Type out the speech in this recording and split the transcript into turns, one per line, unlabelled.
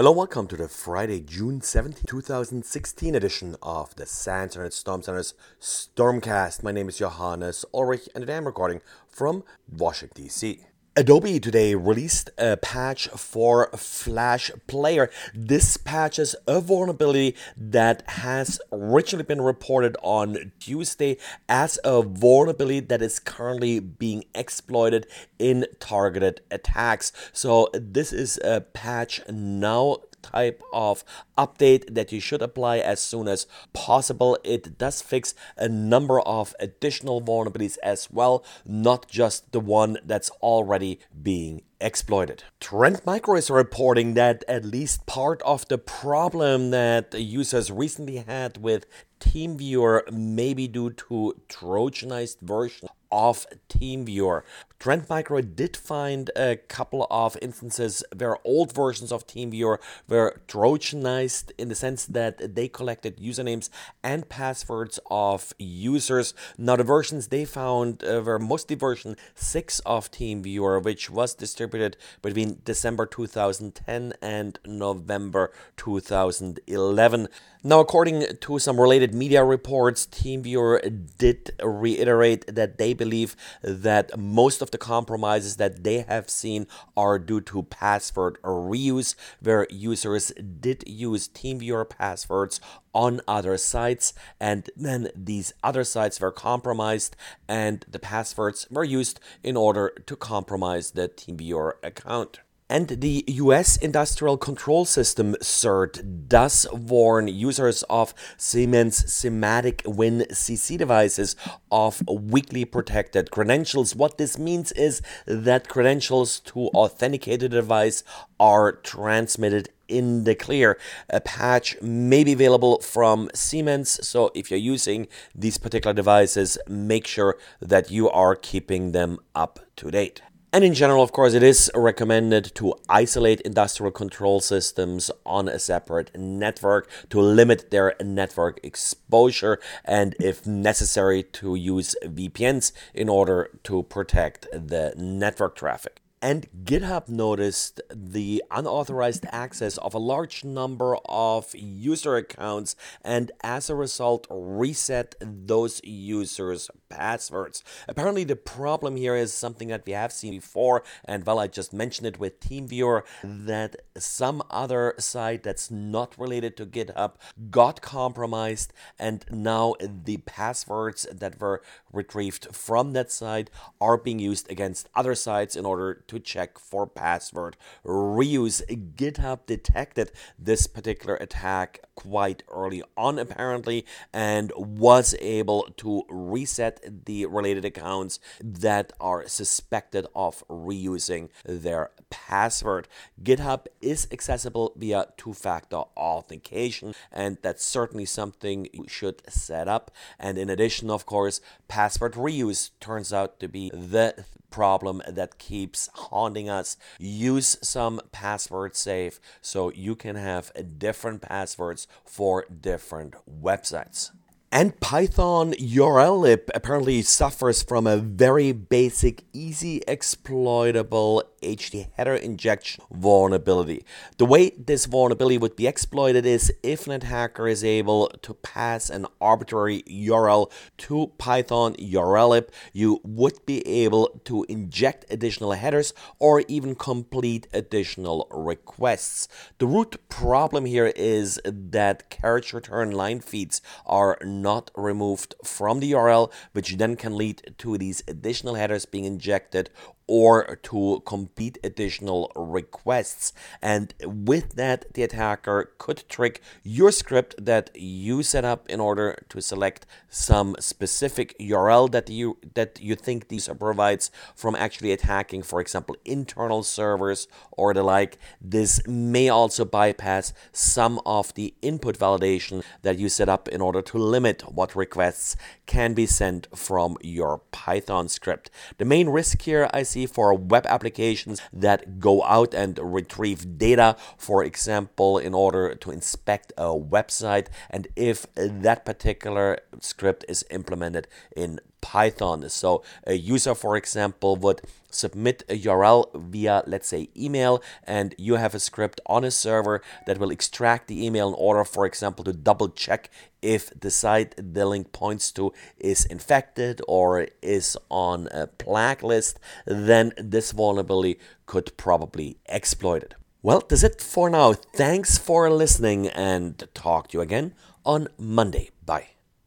Hello, welcome to the Friday, June 17, 2016 edition of the SANS Internet Storm Center's Stormcast. My name is Johannes Ulrich and today I'm recording from Washington, D.C. Adobe today released a patch for Flash Player. This patches a vulnerability that has originally been reported on Tuesday as a vulnerability that is currently being exploited in targeted attacks. So, this is a patch now type of update that you should apply as soon as possible. It does fix a number of additional vulnerabilities as well, not just the one that's already being exploited. Trend Micro is reporting that at least part of the problem that users recently had with TeamViewer maybe due to Trojanized version of TeamViewer. Trend Micro did find a couple of instances where old versions of TeamViewer were Trojanized in the sense that they collected usernames and passwords of users. Now, the versions they found uh, were mostly version 6 of TeamViewer, which was distributed between December 2010 and November 2011. Now, according to some related media reports, TeamViewer did reiterate that they believe that most of the compromises that they have seen are due to password reuse, where users did use TeamViewer passwords on other sites, and then these other sites were compromised, and the passwords were used in order to compromise the TeamViewer account. And the US Industrial Control System CERT does warn users of Siemens SIMATIC WinCC devices of weakly protected credentials. What this means is that credentials to authenticate a device are transmitted in the clear. A patch may be available from Siemens, so if you're using these particular devices, make sure that you are keeping them up to date. And in general, of course, it is recommended to isolate industrial control systems on a separate network to limit their network exposure and, if necessary, to use VPNs in order to protect the network traffic. And GitHub noticed the unauthorized access of a large number of user accounts and, as a result, reset those users' passwords. Apparently, the problem here is something that we have seen before, and well, I just mentioned it with TeamViewer that some other site that's not related to GitHub got compromised, and now the passwords that were retrieved from that site are being used against other sites in order to check for password reuse. GitHub detected this particular attack quite early on, apparently, and was able to reset the related accounts that are suspected of reusing their password. GitHub is accessible via two factor authentication, and that's certainly something you should set up. And in addition, of course, password reuse turns out to be the problem that keeps haunting us. Use some password safe so you can have different passwords for different websites. And Python URLLib apparently suffers from a very basic, easy exploitable HT header injection vulnerability. The way this vulnerability would be exploited is if an attacker is able to pass an arbitrary URL to Python URLLib, you would be able to inject additional headers or even complete additional requests. The root problem here is that carriage return line feeds are not removed from the URL, which then can lead to these additional headers being injected or to complete additional requests. And with that, the attacker could trick your script that you set up in order to select some specific URL that you that you think these provides from actually attacking, for example, internal servers or the like. This may also bypass some of the input validation that you set up in order to limit what requests can be sent from your Python script. The main risk here I see for web applications that go out and retrieve data, for example, in order to inspect a website, and if that particular script is implemented in Python. So a user, for example, would submit a URL via, let's say, email, and you have a script on a server that will extract the email in order, for example, to double check if the site the link points to is infected or is on a blacklist, then this vulnerability could probably exploit it. Well, that's it for now. Thanks for listening and talk to you again on Monday. Bye.